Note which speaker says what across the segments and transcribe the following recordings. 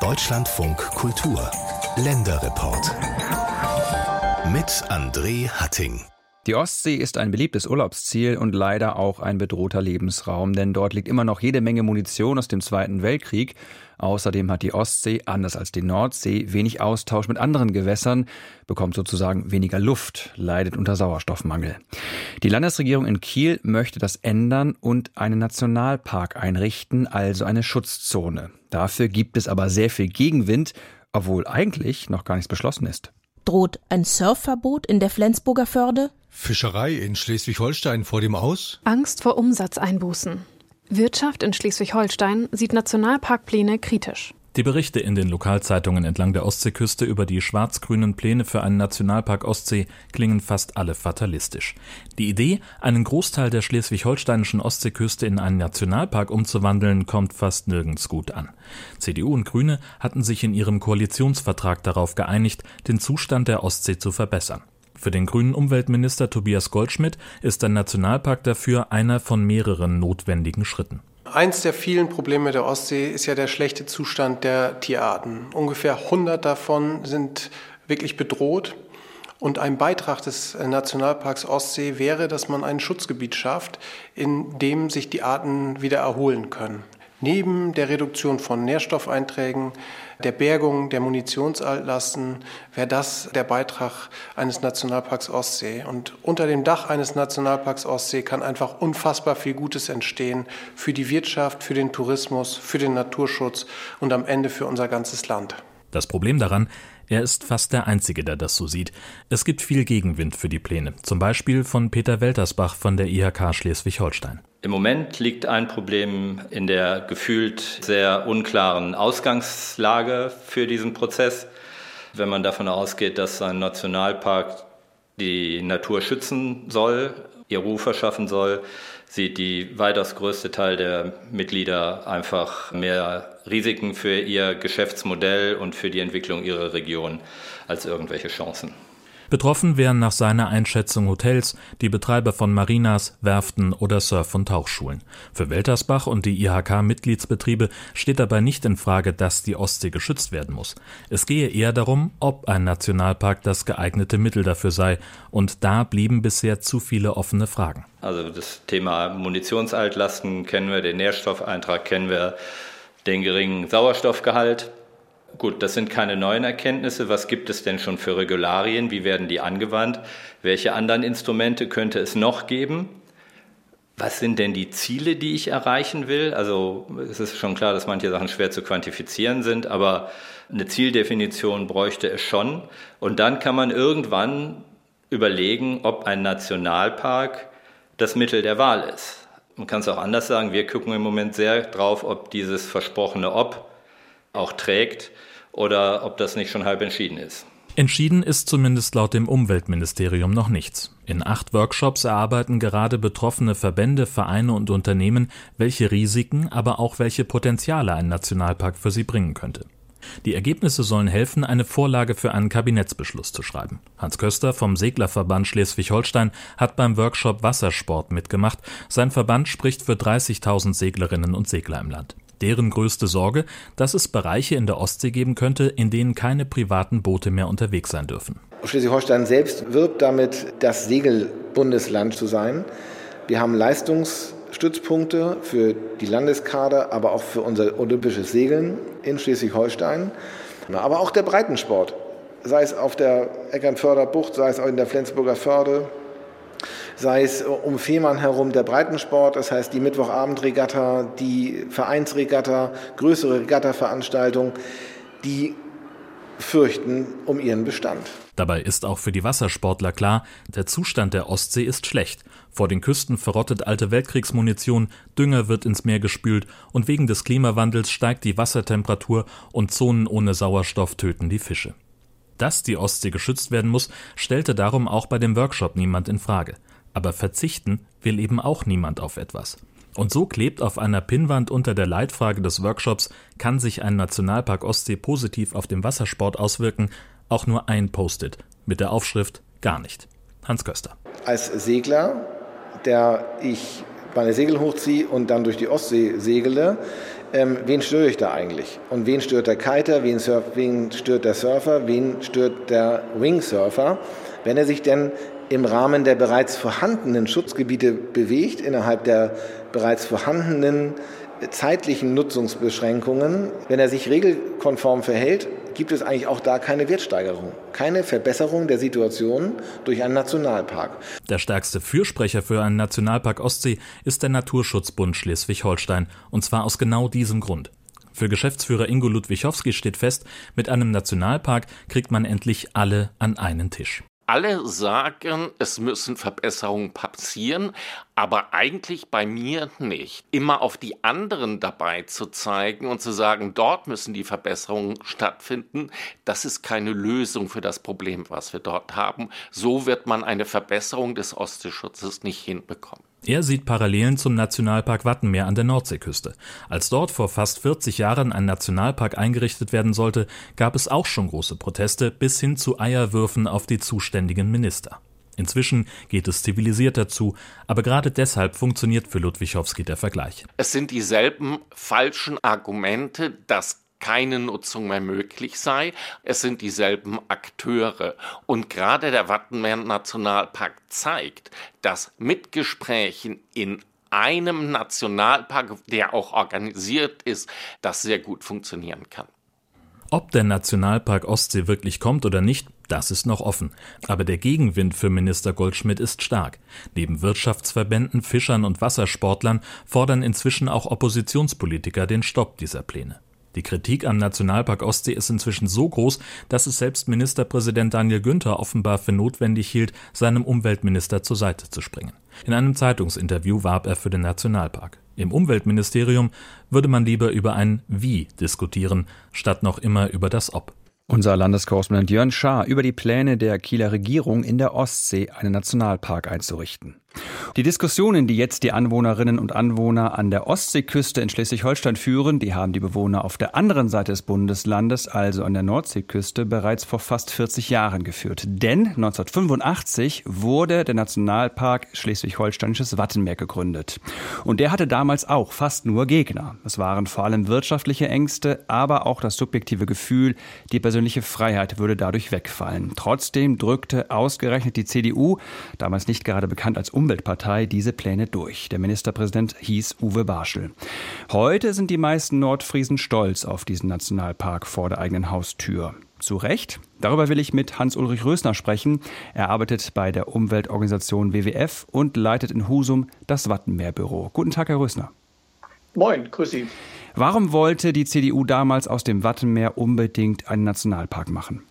Speaker 1: Deutschlandfunk Kultur Länderreport mit André Hatting.
Speaker 2: Die Ostsee ist ein beliebtes Urlaubsziel und leider auch ein bedrohter Lebensraum, denn dort liegt immer noch jede Menge Munition aus dem Zweiten Weltkrieg. Außerdem hat die Ostsee, anders als die Nordsee, wenig Austausch mit anderen Gewässern, bekommt sozusagen weniger Luft, leidet unter Sauerstoffmangel. Die Landesregierung in Kiel möchte das ändern und einen Nationalpark einrichten, also eine Schutzzone. Dafür gibt es aber sehr viel Gegenwind, obwohl eigentlich noch gar nichts beschlossen ist.
Speaker 3: Droht ein Surfverbot in der Flensburger Förde?
Speaker 4: Fischerei in Schleswig-Holstein vor dem Aus?
Speaker 5: Angst vor Umsatzeinbußen. Wirtschaft in Schleswig-Holstein sieht Nationalparkpläne kritisch.
Speaker 6: Die Berichte in den Lokalzeitungen entlang der Ostseeküste über die schwarz-grünen Pläne für einen Nationalpark Ostsee klingen fast alle fatalistisch. Die Idee, einen Großteil der schleswig-holsteinischen Ostseeküste in einen Nationalpark umzuwandeln, kommt fast nirgends gut an. CDU und Grüne hatten sich in ihrem Koalitionsvertrag darauf geeinigt, den Zustand der Ostsee zu verbessern. Für den grünen Umweltminister Tobias Goldschmidt ist ein Nationalpark dafür einer von mehreren notwendigen Schritten.
Speaker 7: Eins der vielen Probleme der Ostsee ist ja der schlechte Zustand der Tierarten. Ungefähr 100 davon sind wirklich bedroht. Und ein Beitrag des Nationalparks Ostsee wäre, dass man ein Schutzgebiet schafft, in dem sich die Arten wieder erholen können. Neben der Reduktion von Nährstoffeinträgen, der Bergung der Munitionsaltlasten wäre das der Beitrag eines Nationalparks Ostsee. Und unter dem Dach eines Nationalparks Ostsee kann einfach unfassbar viel Gutes entstehen für die Wirtschaft, für den Tourismus, für den Naturschutz und am Ende für unser ganzes Land.
Speaker 6: Das Problem daran, er ist fast der Einzige, der das so sieht. Es gibt viel Gegenwind für die Pläne, zum Beispiel von Peter Weltersbach von der IHK Schleswig-Holstein.
Speaker 8: Im Moment liegt ein Problem in der gefühlt sehr unklaren Ausgangslage für diesen Prozess. Wenn man davon ausgeht, dass ein Nationalpark die Natur schützen soll, ihr Ruf verschaffen soll, sieht die weitaus größte Teil der Mitglieder einfach mehr Risiken für ihr Geschäftsmodell und für die Entwicklung ihrer Region als irgendwelche Chancen.
Speaker 6: Betroffen wären nach seiner Einschätzung Hotels, die Betreiber von Marinas, Werften oder Surf- und Tauchschulen. Für Weltersbach und die IHK-Mitgliedsbetriebe steht dabei nicht in Frage, dass die Ostsee geschützt werden muss. Es gehe eher darum, ob ein Nationalpark das geeignete Mittel dafür sei. Und da blieben bisher zu viele offene Fragen.
Speaker 8: Also das Thema Munitionsaltlasten kennen wir, den Nährstoffeintrag kennen wir, den geringen Sauerstoffgehalt. Gut, das sind keine neuen Erkenntnisse. Was gibt es denn schon für Regularien? Wie werden die angewandt? Welche anderen Instrumente könnte es noch geben? Was sind denn die Ziele, die ich erreichen will? Also es ist schon klar, dass manche Sachen schwer zu quantifizieren sind, aber eine Zieldefinition bräuchte es schon. Und dann kann man irgendwann überlegen, ob ein Nationalpark das Mittel der Wahl ist. Man kann es auch anders sagen, wir gucken im Moment sehr drauf, ob dieses versprochene Ob auch trägt oder ob das nicht schon halb entschieden ist.
Speaker 6: Entschieden ist zumindest laut dem Umweltministerium noch nichts. In acht Workshops erarbeiten gerade betroffene Verbände, Vereine und Unternehmen, welche Risiken, aber auch welche Potenziale ein Nationalpark für sie bringen könnte. Die Ergebnisse sollen helfen, eine Vorlage für einen Kabinettsbeschluss zu schreiben. Hans Köster vom Seglerverband Schleswig-Holstein hat beim Workshop Wassersport mitgemacht. Sein Verband spricht für 30.000 Seglerinnen und Segler im Land. Deren größte Sorge, dass es Bereiche in der Ostsee geben könnte, in denen keine privaten Boote mehr unterwegs sein dürfen.
Speaker 9: Schleswig-Holstein selbst wirbt damit, das Segelbundesland zu sein. Wir haben Leistungsstützpunkte für die Landeskader, aber auch für unser olympisches Segeln in Schleswig-Holstein. Aber auch der Breitensport, sei es auf der Eckernförder Bucht, sei es auch in der Flensburger Förde, sei es um Fehmarn herum der Breitensport, das heißt die Mittwochabendregatta, die Vereinsregatta, größere Regattaveranstaltungen, die fürchten um ihren Bestand.
Speaker 6: Dabei ist auch für die Wassersportler klar, der Zustand der Ostsee ist schlecht. Vor den Küsten verrottet alte Weltkriegsmunition, Dünger wird ins Meer gespült und wegen des Klimawandels steigt die Wassertemperatur und Zonen ohne Sauerstoff töten die Fische. Dass die Ostsee geschützt werden muss, stellte darum auch bei dem Workshop niemand in Frage. Aber verzichten will eben auch niemand auf etwas. Und so klebt auf einer Pinnwand unter der Leitfrage des Workshops, kann sich ein Nationalpark Ostsee positiv auf den Wassersport auswirken, auch nur ein Post-it mit der Aufschrift gar nicht. Hans Köster.
Speaker 9: Als Segler, der ich meine Segel hochziehe und dann durch die Ostsee segele, ähm, wen störe ich da eigentlich? Und wen stört der Kiter, wen, surf, wen stört der Surfer, wen stört der Wingsurfer? Wenn er sich denn im Rahmen der bereits vorhandenen Schutzgebiete bewegt, innerhalb der bereits vorhandenen zeitlichen Nutzungsbeschränkungen, wenn er sich regelkonform verhält, gibt es eigentlich auch da keine Wertsteigerung, keine Verbesserung der Situation durch einen Nationalpark.
Speaker 6: Der stärkste Fürsprecher für einen Nationalpark Ostsee ist der Naturschutzbund Schleswig-Holstein, und zwar aus genau diesem Grund. Für Geschäftsführer Ingo Ludwichowski steht fest, mit einem Nationalpark kriegt man endlich alle an einen Tisch
Speaker 10: alle sagen, es müssen Verbesserungen passieren, aber eigentlich bei mir nicht. Immer auf die anderen dabei zu zeigen und zu sagen, dort müssen die Verbesserungen stattfinden, das ist keine Lösung für das Problem, was wir dort haben. So wird man eine Verbesserung des Ostseeschutzes nicht hinbekommen.
Speaker 6: Er sieht Parallelen zum Nationalpark Wattenmeer an der Nordseeküste. Als dort vor fast 40 Jahren ein Nationalpark eingerichtet werden sollte, gab es auch schon große Proteste bis hin zu Eierwürfen auf die zuständigen Minister. Inzwischen geht es zivilisierter zu, aber gerade deshalb funktioniert für Ludwichowski der Vergleich.
Speaker 10: Es sind dieselben falschen Argumente, dass keine Nutzung mehr möglich sei. Es sind dieselben Akteure. Und gerade der Wattenmeer Nationalpark zeigt, dass mit Gesprächen in einem Nationalpark, der auch organisiert ist, das sehr gut funktionieren kann.
Speaker 6: Ob der Nationalpark Ostsee wirklich kommt oder nicht, das ist noch offen. Aber der Gegenwind für Minister Goldschmidt ist stark. Neben Wirtschaftsverbänden, Fischern und Wassersportlern fordern inzwischen auch Oppositionspolitiker den Stopp dieser Pläne. Die Kritik am Nationalpark Ostsee ist inzwischen so groß, dass es selbst Ministerpräsident Daniel Günther offenbar für notwendig hielt, seinem Umweltminister zur Seite zu springen. In einem Zeitungsinterview warb er für den Nationalpark. Im Umweltministerium würde man lieber über ein Wie diskutieren, statt noch immer über das Ob.
Speaker 2: Unser Landeskorrespondent Jörn Schaar über die Pläne der Kieler Regierung in der Ostsee einen Nationalpark einzurichten. Die Diskussionen, die jetzt die Anwohnerinnen und Anwohner an der Ostseeküste in Schleswig-Holstein führen, die haben die Bewohner auf der anderen Seite des Bundeslandes, also an der Nordseeküste, bereits vor fast 40 Jahren geführt. Denn 1985 wurde der Nationalpark Schleswig-Holsteinisches Wattenmeer gegründet. Und der hatte damals auch fast nur Gegner. Es waren vor allem wirtschaftliche Ängste, aber auch das subjektive Gefühl, die persönliche Freiheit würde dadurch wegfallen. Trotzdem drückte ausgerechnet die CDU, damals nicht gerade bekannt als Umweltpartei diese Pläne durch. Der Ministerpräsident hieß Uwe Barschel. Heute sind die meisten Nordfriesen stolz auf diesen Nationalpark vor der eigenen Haustür. Zu Recht. Darüber will ich mit Hans-Ulrich Rösner sprechen. Er arbeitet bei der Umweltorganisation WWF und leitet in Husum das Wattenmeerbüro. Guten Tag, Herr Rösner.
Speaker 11: Moin, grüß Sie.
Speaker 2: Warum wollte die CDU damals aus dem Wattenmeer unbedingt einen Nationalpark machen?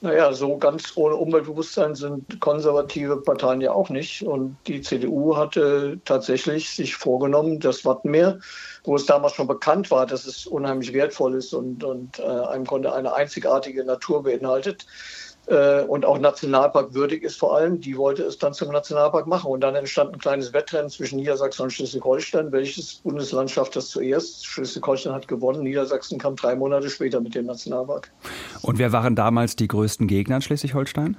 Speaker 11: Naja, so ganz ohne Umweltbewusstsein sind konservative Parteien ja auch nicht. Und die CDU hatte tatsächlich sich vorgenommen, das Wattenmeer, wo es damals schon bekannt war, dass es unheimlich wertvoll ist und, und äh, im Grunde eine einzigartige Natur beinhaltet, äh, und auch Nationalpark würdig ist vor allem, die wollte es dann zum Nationalpark machen. Und dann entstand ein kleines Wettrennen zwischen Niedersachsen und Schleswig-Holstein. Welches Bundesland schafft das zuerst? Schleswig-Holstein hat gewonnen, Niedersachsen kam drei Monate später mit dem Nationalpark.
Speaker 2: Und wer waren damals die größten Gegner in Schleswig-Holstein?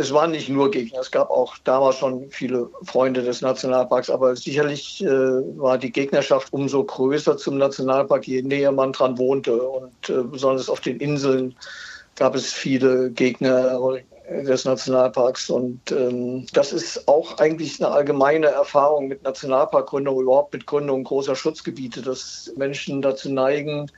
Speaker 11: Es waren nicht nur Gegner, es gab auch damals schon viele Freunde des Nationalparks, aber sicherlich äh, war die Gegnerschaft umso größer zum Nationalpark, je näher man dran wohnte und äh, besonders auf den Inseln gab es viele Gegner des Nationalparks. Und ähm, das ist auch eigentlich eine allgemeine Erfahrung mit Nationalparkgründung, überhaupt mit Gründung großer Schutzgebiete, dass Menschen dazu neigen,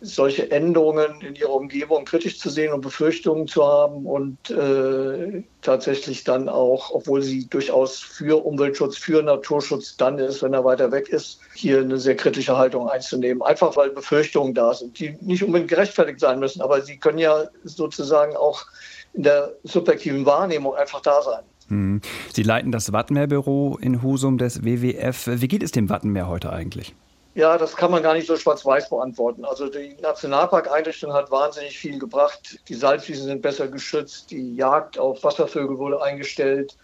Speaker 11: solche Änderungen in ihrer Umgebung kritisch zu sehen und Befürchtungen zu haben und äh, tatsächlich dann auch, obwohl sie durchaus für Umweltschutz, für Naturschutz dann ist, wenn er weiter weg ist, hier eine sehr kritische Haltung einzunehmen. Einfach weil Befürchtungen da sind, die nicht unbedingt gerechtfertigt sein müssen, aber sie können ja sozusagen auch in der subjektiven Wahrnehmung einfach da sein.
Speaker 2: Hm. Sie leiten das Wattenmeerbüro in Husum des WWF. Wie geht es dem Wattenmeer heute eigentlich?
Speaker 11: Ja, das kann man gar nicht so schwarz-weiß beantworten. Also die Nationalparkeinrichtung hat wahnsinnig viel gebracht. Die Salzwiesen sind besser geschützt, die Jagd auf Wasservögel wurde eingestellt.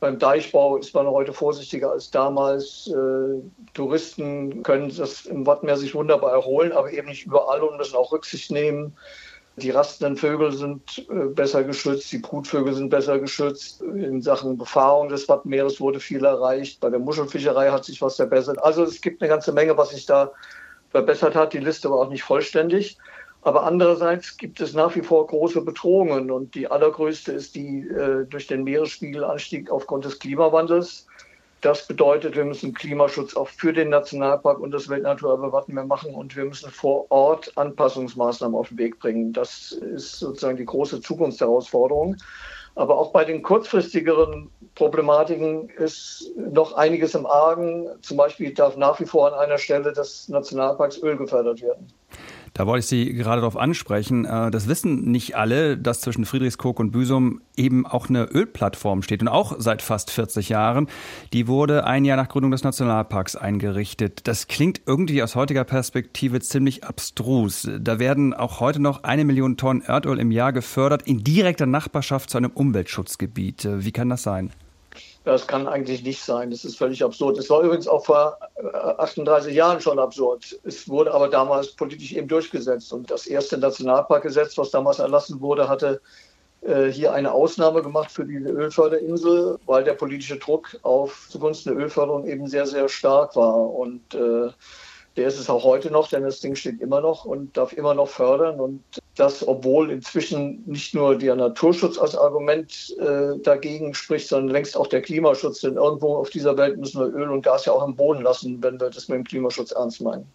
Speaker 11: Beim Deichbau ist man heute vorsichtiger als damals. Äh, Touristen können das im Wattenmeer sich wunderbar erholen, aber eben nicht überall und müssen auch Rücksicht nehmen. Die rastenden Vögel sind äh, besser geschützt, die Brutvögel sind besser geschützt. In Sachen Befahrung des Wattenmeeres wurde viel erreicht. Bei der Muschelfischerei hat sich was verbessert. Also es gibt eine ganze Menge, was sich da verbessert hat. Die Liste war auch nicht vollständig. Aber andererseits gibt es nach wie vor große Bedrohungen und die allergrößte ist die äh, durch den Meeresspiegelanstieg aufgrund des Klimawandels. Das bedeutet, wir müssen Klimaschutz auch für den Nationalpark und das Weltnaturerbe Wattenmeer machen und wir müssen vor Ort Anpassungsmaßnahmen auf den Weg bringen. Das ist sozusagen die große Zukunftsherausforderung. Aber auch bei den kurzfristigeren Problematiken ist noch einiges im Argen. Zum Beispiel darf nach wie vor an einer Stelle des Nationalparks Öl gefördert werden.
Speaker 2: Da wollte ich Sie gerade darauf ansprechen. Äh, das wissen nicht alle, dass zwischen Friedrichskoog und Büsum eben auch eine Ölplattform steht und auch seit fast 40 Jahren. Die wurde ein Jahr nach Gründung des Nationalparks eingerichtet. Das klingt irgendwie aus heutiger Perspektive ziemlich abstrus. Da werden auch heute noch eine Million Tonnen Erdöl im Jahr gefördert in direkter Nachbarschaft zu einem Umweltschutzgebiet. Wie kann das sein?
Speaker 11: Das kann eigentlich nicht sein. Das ist völlig absurd. Es war übrigens auch vor 38 äh, Jahren schon absurd. Es wurde aber damals politisch eben durchgesetzt. Und das erste Nationalparkgesetz, was damals erlassen wurde, hatte äh, hier eine Ausnahme gemacht für diese Ölförderinsel, weil der politische Druck auf zugunsten der Ölförderung eben sehr, sehr stark war. Und äh, der ist es auch heute noch, denn das Ding steht immer noch und darf immer noch fördern. Und das, obwohl inzwischen nicht nur der Naturschutz als Argument äh, dagegen spricht, sondern längst auch der Klimaschutz. Denn irgendwo auf dieser Welt müssen wir Öl und Gas ja auch im Boden lassen, wenn wir das mit dem Klimaschutz ernst meinen.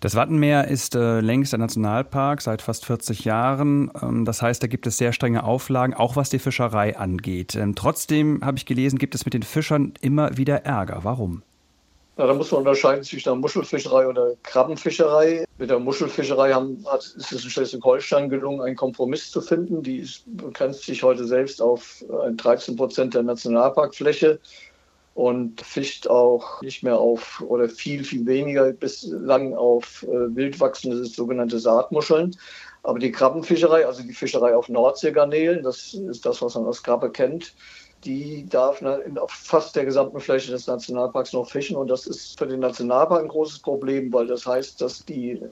Speaker 2: Das Wattenmeer ist äh, längst ein Nationalpark seit fast 40 Jahren. Ähm, das heißt, da gibt es sehr strenge Auflagen, auch was die Fischerei angeht. Ähm, trotzdem habe ich gelesen, gibt es mit den Fischern immer wieder Ärger. Warum?
Speaker 11: Na, da muss man unterscheiden zwischen der Muschelfischerei oder Krabbenfischerei. Mit der Muschelfischerei haben, hat, ist es in Schleswig-Holstein gelungen, einen Kompromiss zu finden. Die ist, begrenzt sich heute selbst auf 13 Prozent der Nationalparkfläche und fischt auch nicht mehr auf oder viel, viel weniger bislang auf äh, wild wachsende sogenannte Saatmuscheln. Aber die Krabbenfischerei, also die Fischerei auf Nordseegarnelen, das ist das, was man aus Krabbe kennt, die darf auf fast der gesamten Fläche des Nationalparks noch fischen. Und das ist für den Nationalpark ein großes Problem, weil das heißt, dass die,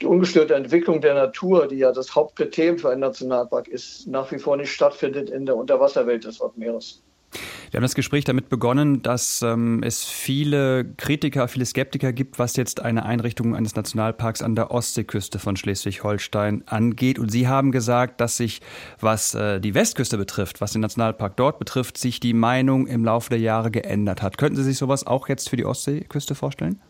Speaker 11: die ungestörte Entwicklung der Natur, die ja das Hauptkriterium für einen Nationalpark ist, nach wie vor nicht stattfindet in der Unterwasserwelt des Wortmeeres.
Speaker 2: Wir haben das Gespräch damit begonnen, dass ähm, es viele Kritiker, viele Skeptiker gibt, was jetzt eine Einrichtung eines Nationalparks an der Ostseeküste von Schleswig-Holstein angeht. Und Sie haben gesagt, dass sich, was äh, die Westküste betrifft, was den Nationalpark dort betrifft, sich die Meinung im Laufe der Jahre geändert hat. Könnten Sie sich sowas auch jetzt für die Ostseeküste vorstellen?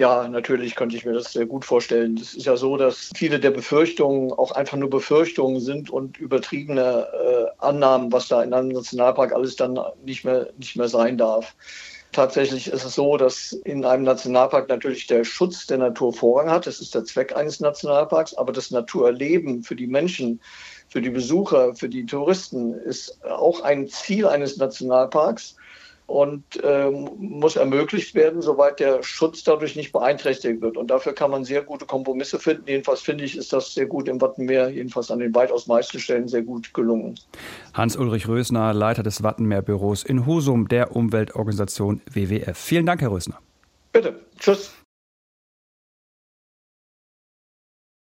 Speaker 11: Ja, natürlich könnte ich mir das sehr gut vorstellen. Es ist ja so, dass viele der Befürchtungen auch einfach nur Befürchtungen sind und übertriebene äh, Annahmen, was da in einem Nationalpark alles dann nicht mehr, nicht mehr sein darf. Tatsächlich ist es so, dass in einem Nationalpark natürlich der Schutz der Natur Vorrang hat. Das ist der Zweck eines Nationalparks. Aber das Naturerleben für die Menschen, für die Besucher, für die Touristen ist auch ein Ziel eines Nationalparks und ähm, muss ermöglicht werden, soweit der Schutz dadurch nicht beeinträchtigt wird. Und dafür kann man sehr gute Kompromisse finden. Jedenfalls finde ich, ist das sehr gut im Wattenmeer, jedenfalls an den weitaus meisten Stellen sehr gut gelungen.
Speaker 2: Hans-Ulrich Rösner, Leiter des Wattenmeerbüros in Husum der Umweltorganisation WWF. Vielen Dank, Herr Rösner.
Speaker 11: Bitte. Tschüss.